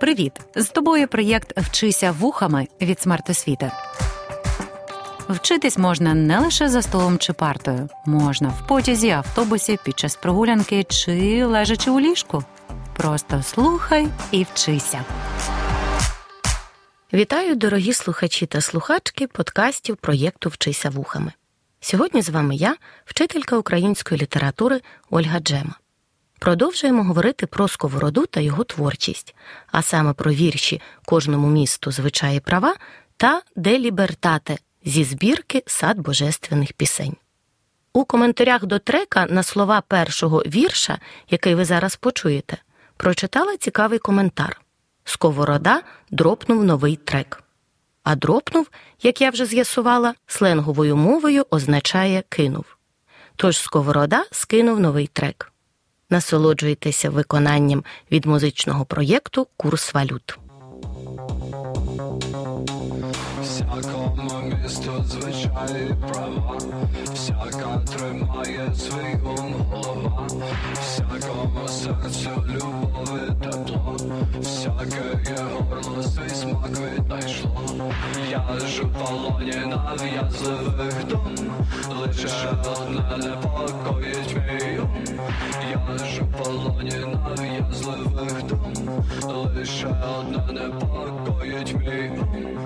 Привіт! З тобою проєкт Вчися вухами від смертосвіти. Вчитись можна не лише за столом чи партою, можна в потязі, автобусі, під час прогулянки чи лежачи у ліжку. Просто слухай і вчися. Вітаю, дорогі слухачі та слухачки подкастів проєкту Вчися вухами. Сьогодні з вами я, вчителька української літератури Ольга Джема. Продовжуємо говорити про сковороду та його творчість, а саме про вірші кожному місту звичаї права та де лібертате зі збірки сад божественних пісень. У коментарях до трека на слова першого вірша, який ви зараз почуєте, прочитала цікавий коментар. Сковорода дропнув новий трек. А дропнув, як я вже з'ясувала, сленговою мовою означає кинув. Тож сковорода скинув новий трек. Насолоджуйтеся виконанням від музичного проєкту Курс валют. Всякому права, всяка тримає свій ум голова, всякому серцю любов і тепло, всяке є горло свій смак віднайшло. Я ж у полоні нав'язливих дум, лише одне непокоїть мій ум. Я ж у полоні нав'язливих дум, лише одне непокоїть мій ум.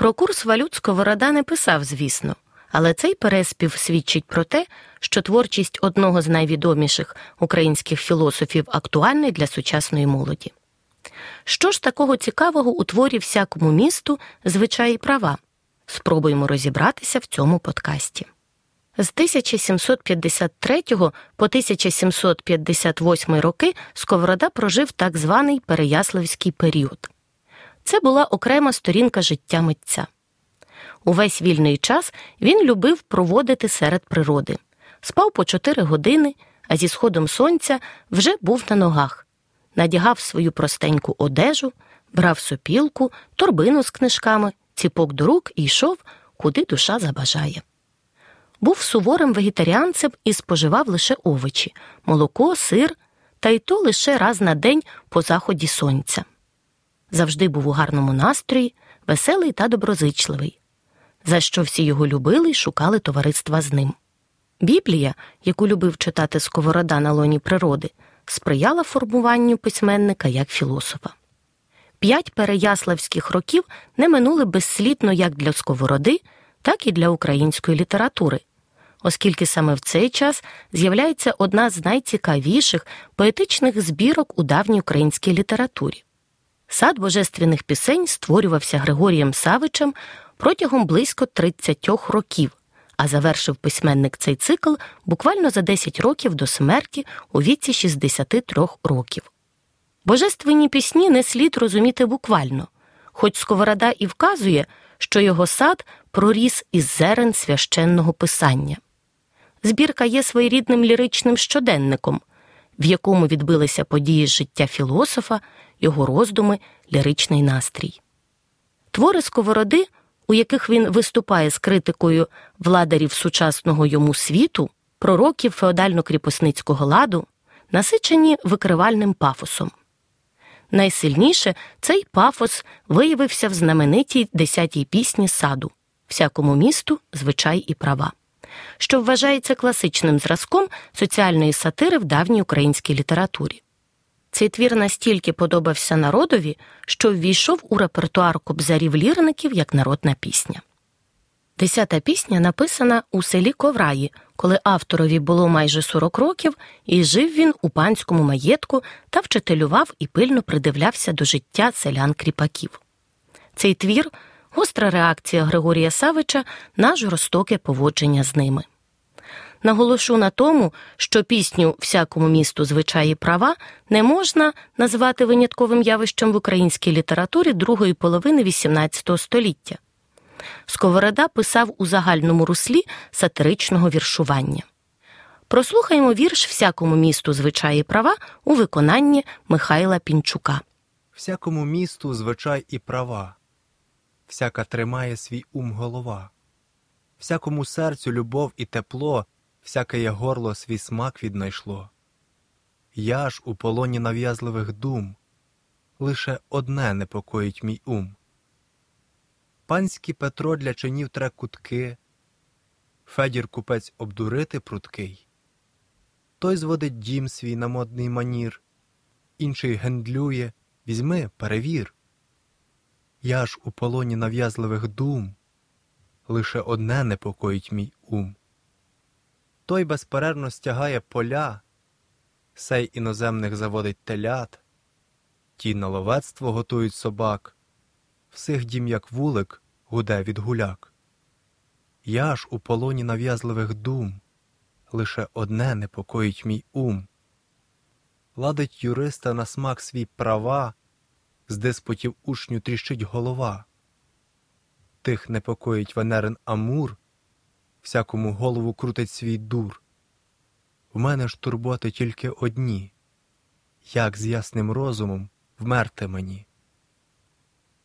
Про курс валют Сковорода не писав, звісно, але цей переспів свідчить про те, що творчість одного з найвідоміших українських філософів актуальний для сучасної молоді. Що ж такого цікавого у творі всякому місту звичаї права? Спробуємо розібратися в цьому подкасті. З 1753 по 1758 роки Сковорода прожив так званий Переяславський період. Це була окрема сторінка життя митця. Увесь вільний час він любив проводити серед природи, спав по 4 години, а зі сходом сонця вже був на ногах, надягав свою простеньку одежу, брав сопілку, торбину з книжками, ціпок до рук і йшов, куди душа забажає. Був суворим вегетаріанцем і споживав лише овочі, молоко, сир, та й то лише раз на день по заході сонця завжди був у гарному настрої, веселий та доброзичливий, за що всі його любили й шукали товариства з ним. Біблія, яку любив читати Сковорода на лоні природи, сприяла формуванню письменника як філософа. П'ять переяславських років не минули безслідно як для Сковороди, так і для української літератури, оскільки саме в цей час з'являється одна з найцікавіших поетичних збірок у давній українській літературі. Сад божественних пісень створювався Григорієм Савичем протягом близько 30 років, а завершив письменник цей цикл буквально за 10 років до смерті у віці 63 років. Божественні пісні не слід розуміти буквально, хоч Сковорода і вказує, що його сад проріс із зерен священного писання. Збірка є своєрідним ліричним щоденником, в якому відбилися події з життя філософа, його роздуми, ліричний настрій. Твори сковороди, у яких він виступає з критикою владарів сучасного йому світу, пророків феодально-кріпосницького ладу, насичені викривальним пафосом. Найсильніше цей пафос виявився в знаменитій десятій пісні саду всякому місту звичай і права що вважається класичним зразком соціальної сатири в давній українській літературі. Цей твір настільки подобався народові, що ввійшов у репертуар кобзарів лірників як народна пісня. Десята пісня написана у селі Ковраї, коли авторові було майже 40 років, і жив він у панському маєтку та вчителював і пильно придивлявся до життя селян кріпаків. Цей твір гостра реакція Григорія Савича на жорстоке поводження з ними. Наголошу на тому, що пісню всякому місту звичаї права не можна назвати винятковим явищем в українській літературі другої половини XVIII століття. Сковорода писав у загальному руслі сатиричного віршування. Прослухаємо вірш всякому місту звичаї права у виконанні Михайла Пінчука. Всякому місту звичай і права, всяка тримає свій ум голова, всякому серцю любов і тепло, всяке є горло свій смак віднайшло. Я ж у полоні нав'язливих дум, лише одне непокоїть мій ум. Панський Петро для чинів тре кутки, Федір купець обдурити пруткий. Той зводить дім свій на модний манір, інший гендлює, візьми, перевір. Я ж у полоні нав'язливих дум, лише одне непокоїть мій ум. Той безперервно стягає поля, сей іноземних заводить телят, ті на ловецтво готують собак, всіх дім, як вулик, гуде від гуляк. Я ж у полоні нав'язливих дум, лише одне непокоїть мій ум. Ладить юриста на смак свій права, з диспутів учню тріщить голова. Тих непокоїть Венерин Амур, всякому голову крутить свій дур. В мене ж турботи тільки одні, як з ясним розумом вмерти мені.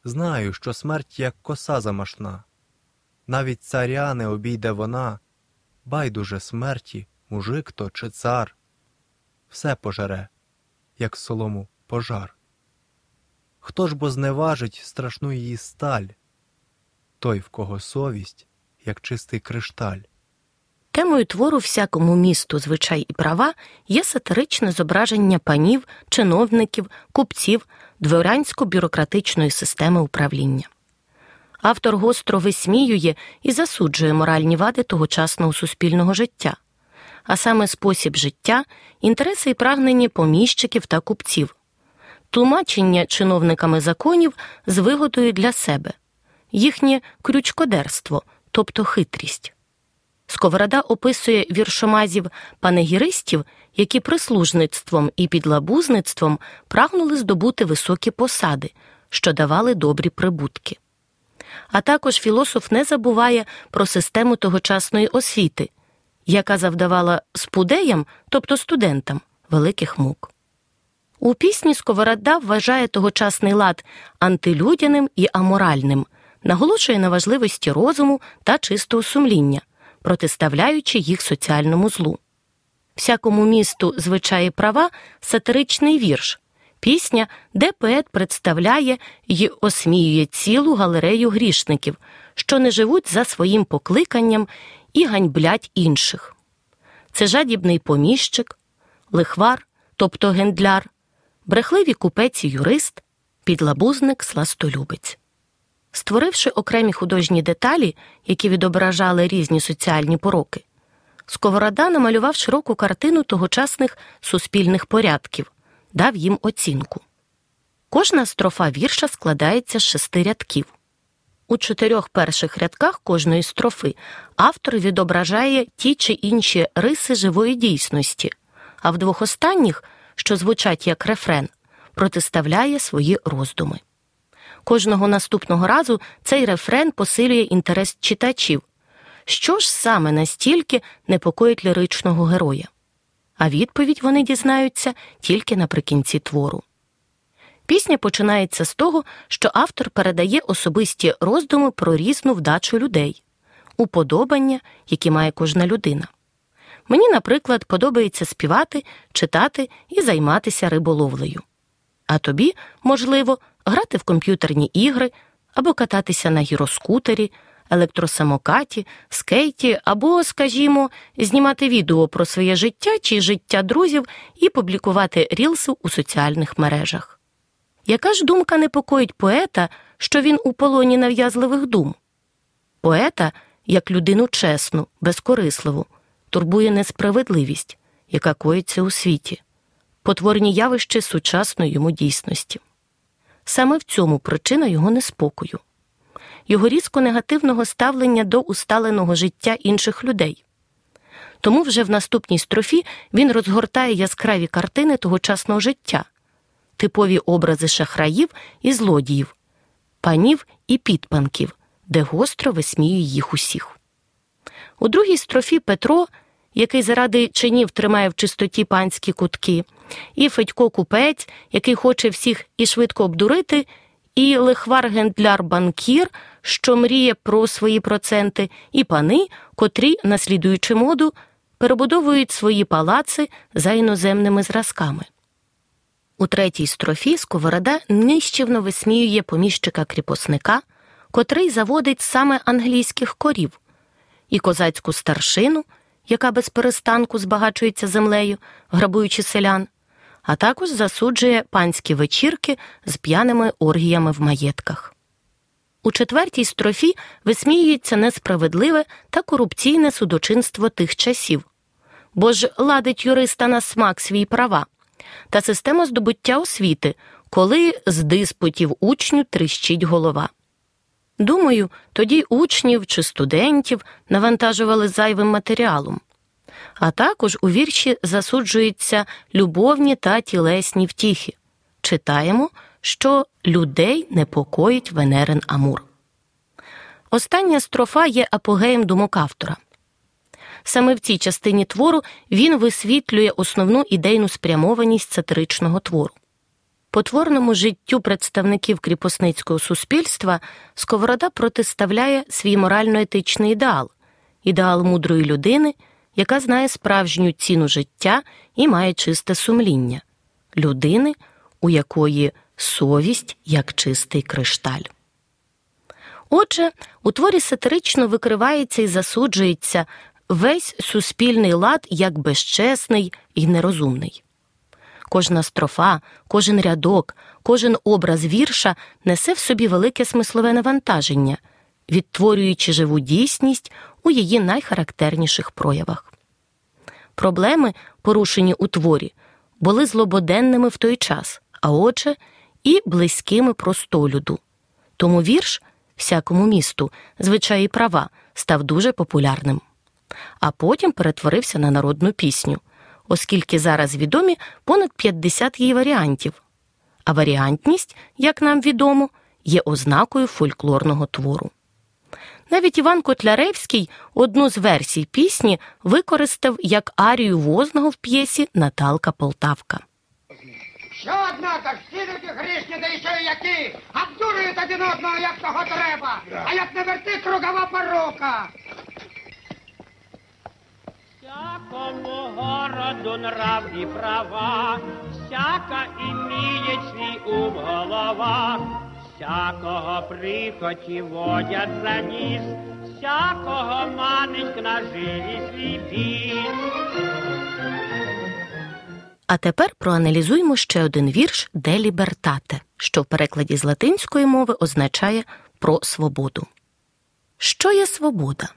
Знаю, що смерть як коса замашна, навіть царя не обійде вона, байдуже смерті, мужик то чи цар, все пожере, як солому пожар. Хто ж бо зневажить страшну її сталь, той, в кого совість, як чистий кришталь. Темою твору всякому місту звичай і права є сатиричне зображення панів, чиновників, купців, дворянсько-бюрократичної системи управління. Автор гостро висміює і засуджує моральні вади тогочасного суспільного життя, а саме спосіб життя, інтереси і прагнення поміщиків та купців, тлумачення чиновниками законів з вигодою для себе, їхнє крючкодерство, тобто хитрість. Сковорода описує віршомазів панегіристів, які прислужництвом і підлабузництвом прагнули здобути високі посади, що давали добрі прибутки. А також філософ не забуває про систему тогочасної освіти, яка завдавала спудеям, тобто студентам, великих мук. У пісні Сковорода вважає тогочасний лад антилюдяним і аморальним, наголошує на важливості розуму та чистого сумління протиставляючи їх соціальному злу. Всякому місту звичаї права сатиричний вірш, пісня, де поет представляє й осміює цілу галерею грішників, що не живуть за своїм покликанням і ганьблять інших. Це жадібний поміщик, лихвар, тобто гендляр, брехливі купець і юрист, підлабузник сластолюбець. Створивши окремі художні деталі, які відображали різні соціальні пороки, Сковорода намалював широку картину тогочасних суспільних порядків, дав їм оцінку. Кожна строфа вірша складається з шести рядків. У чотирьох перших рядках кожної строфи автор відображає ті чи інші риси живої дійсності, а в двох останніх, що звучать як рефрен, протиставляє свої роздуми. Кожного наступного разу цей рефрен посилює інтерес читачів. Що ж саме настільки непокоїть ліричного героя? А відповідь вони дізнаються тільки наприкінці твору. Пісня починається з того, що автор передає особисті роздуми про різну вдачу людей, уподобання, які має кожна людина. Мені, наприклад, подобається співати, читати і займатися риболовлею. А тобі, можливо, грати в комп'ютерні ігри або кататися на гіроскутері, електросамокаті, скейті, або, скажімо, знімати відео про своє життя чи життя друзів і публікувати рілси у соціальних мережах. Яка ж думка непокоїть поета, що він у полоні нав'язливих дум? Поета, як людину чесну, безкорисливу, турбує несправедливість, яка коїться у світі, потворні явища сучасної йому дійсності. Саме в цьому причина його неспокою, його різко негативного ставлення до усталеного життя інших людей. Тому вже в наступній строфі він розгортає яскраві картини тогочасного життя, типові образи шахраїв і злодіїв, панів і підпанків, де гостро висміює їх усіх. У другій строфі Петро який заради чинів тримає в чистоті панські кутки, і Федько купець, який хоче всіх і швидко обдурити, і лихвар гендляр банкір, що мріє про свої проценти, і пани, котрі, наслідуючи моду, перебудовують свої палаци за іноземними зразками. У третій строфі Сковорода нищівно висміює поміщика кріпосника, котрий заводить саме англійських корів, і козацьку старшину, яка без перестанку збагачується землею, грабуючи селян, а також засуджує панські вечірки з п'яними оргіями в маєтках. У четвертій строфі висміюється несправедливе та корупційне судочинство тих часів, бо ж ладить юриста на смак свій права та система здобуття освіти, коли з диспутів учню тріщить голова. Думаю, тоді учнів чи студентів навантажували зайвим матеріалом. А також у вірші засуджуються любовні та тілесні втіхи. Читаємо, що людей непокоїть Венерин Амур. Остання строфа є апогеєм думок автора. Саме в цій частині твору він висвітлює основну ідейну спрямованість сатиричного твору. Потворному життю представників кріпосницького суспільства Сковорода протиставляє свій морально-етичний ідеал, ідеал мудрої людини, яка знає справжню ціну життя і має чисте сумління, людини, у якої совість як чистий кришталь. Отже, у творі сатирично викривається і засуджується весь суспільний лад як безчесний і нерозумний. Кожна строфа, кожен рядок, кожен образ вірша несе в собі велике смислове навантаження, відтворюючи живу дійсність у її найхарактерніших проявах. Проблеми, порушені у творі, були злободенними в той час, а отже, і близькими простолюду. Тому вірш всякому місту, звичаї права, став дуже популярним. А потім перетворився на народну пісню, оскільки зараз відомі понад 50 її варіантів. А варіантність, як нам відомо, є ознакою фольклорного твору. Навіть Іван Котляревський одну з версій пісні використав як арію возного в п'єсі Наталка Полтавка. Що, однако, ж, всі люди грішні, да ще й які, обдурюють один одного, як того треба, а як не верти кругова порука. Всякому городу нрав і права, всяка іміє свій ум голова, всякого прихоті водять за ніс, всякого манить на жилі свій піс. А тепер проаналізуємо ще один вірш де лібертате, що в перекладі з латинської мови означає про свободу. Що є свобода?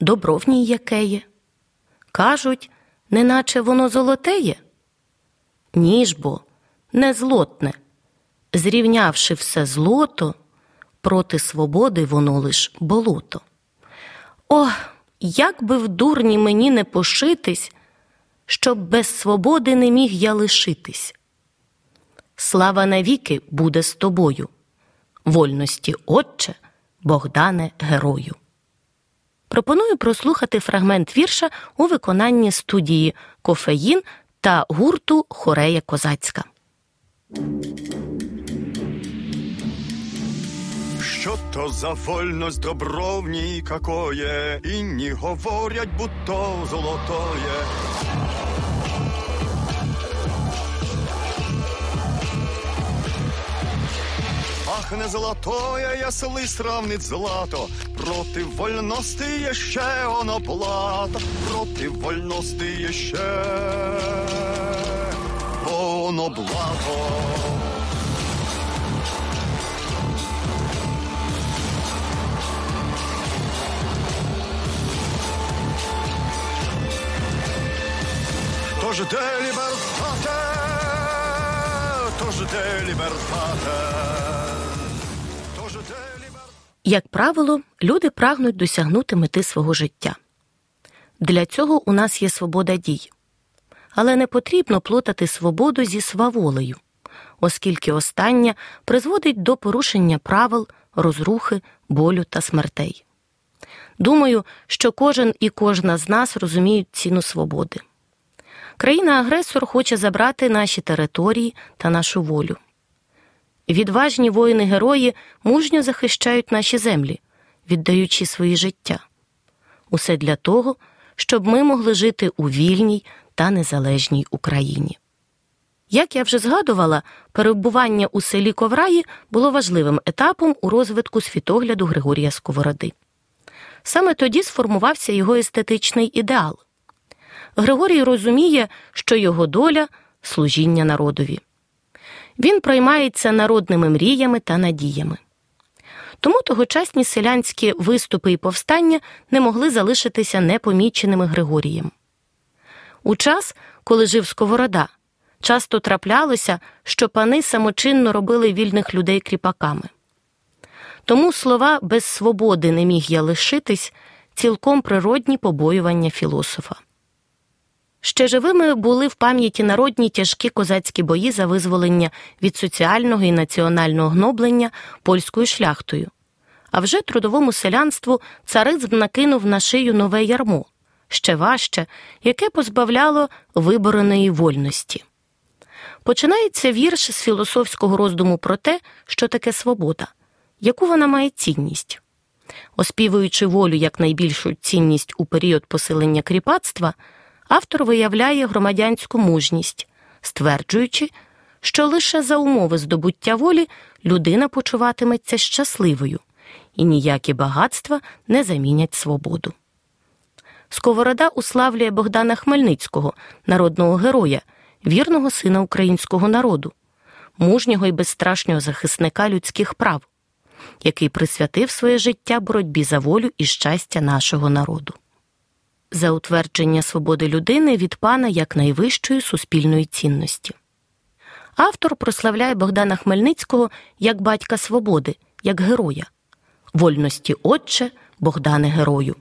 Добро в ній яке є? Кажуть, неначе воно золотеє? Ні ж бо, не злотне. Зрівнявши все злото, проти свободи воно лиш болото. О, як би в дурні мені не пошитись, щоб без свободи не міг я лишитись. Слава навіки буде з тобою, вольності, Отче, Богдане Герою. Пропоную прослухати фрагмент вірша у виконанні студії Кофеїн та гурту Хорея Козацька. Що то за вольность добро в ній какое, Інні говорять, будто золотое. Ах, не золотое, ясли сравнить злато, проти вольності є ще оно плата, проти вольності є ще оно блато. Де лібертате, тож де лібертате, лібертате. Як правило, люди прагнуть досягнути мети свого життя. Для цього у нас є свобода дій. Але не потрібно плутати свободу зі сваволею, оскільки остання призводить до порушення правил, розрухи, болю та смертей. Думаю, що кожен і кожна з нас розуміють ціну свободи. Країна-агресор хоче забрати наші території та нашу волю. Відважні воїни-герої мужньо захищають наші землі, віддаючи свої життя. Усе для того, щоб ми могли жити у вільній та незалежній Україні. Як я вже згадувала, перебування у селі Ковраї було важливим етапом у розвитку світогляду Григорія Сковороди. Саме тоді сформувався його естетичний ідеал. Григорій розуміє, що його доля служіння народові. Він проймається народними мріями та надіями. Тому тогочасні селянські виступи і повстання не могли залишитися непоміченими Григорієм. У час, коли жив Сковорода, часто траплялося, що пани самочинно робили вільних людей кріпаками. Тому слова без свободи не міг я лишитись цілком природні побоювання філософа. Ще живими були в пам'яті народні тяжкі козацькі бої за визволення від соціального і національного гноблення польською шляхтою. А вже трудовому селянству царизм накинув на шию нове ярмо, ще важче, яке позбавляло вибореної вольності. Починається вірш з філософського роздуму про те, що таке свобода, яку вона має цінність. Оспівуючи волю як найбільшу цінність у період посилення кріпацтва, автор виявляє громадянську мужність, стверджуючи, що лише за умови здобуття волі людина почуватиметься щасливою, і ніякі багатства не замінять свободу. Сковорода уславлює Богдана Хмельницького, народного героя, вірного сина українського народу, мужнього і безстрашнього захисника людських прав, який присвятив своє життя боротьбі за волю і щастя нашого народу. За утвердження свободи людини від пана як найвищої суспільної цінності. Автор прославляє Богдана Хмельницького як батька свободи, як героя, вольності Отче Богдане Герою.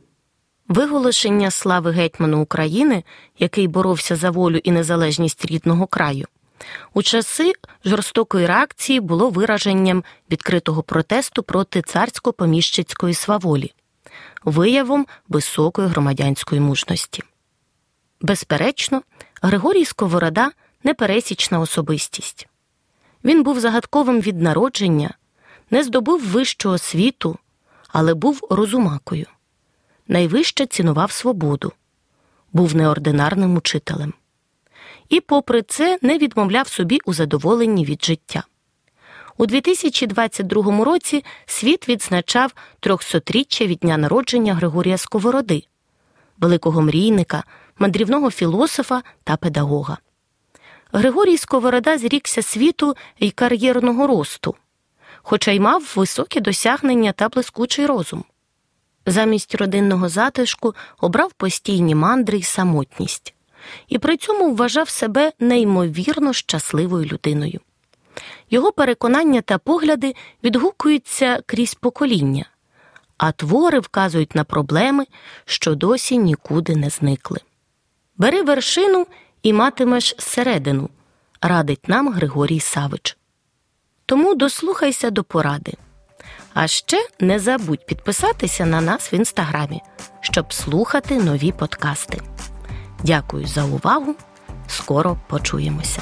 Виголошення слави гетьману України, який боровся за волю і незалежність рідного краю, у часи жорстокої реакції було вираженням відкритого протесту проти царсько-поміщицької сваволі, виявом високої громадянської мужності. Безперечно, Григорій Сковорода непересічна особистість. Він був загадковим від народження, не здобув вищого світу, але був розумакою найвище цінував свободу, був неординарним учителем. І, попри це, не відмовляв собі у задоволенні від життя. У 2022 році світ відзначав трьохсотріччя від дня народження Григорія Сковороди, великого мрійника, мандрівного філософа та педагога. Григорій Сковорода зрікся світу й кар'єрного росту, хоча й мав високі досягнення та блискучий розум. Замість родинного затишку обрав постійні мандри й самотність, і при цьому вважав себе неймовірно щасливою людиною. Його переконання та погляди відгукуються крізь покоління, а твори вказують на проблеми, що досі нікуди не зникли. Бери вершину і матимеш середину, радить нам Григорій Савич. Тому дослухайся до поради. А ще не забудь підписатися на нас в інстаграмі, щоб слухати нові подкасти. Дякую за увагу. Скоро почуємося.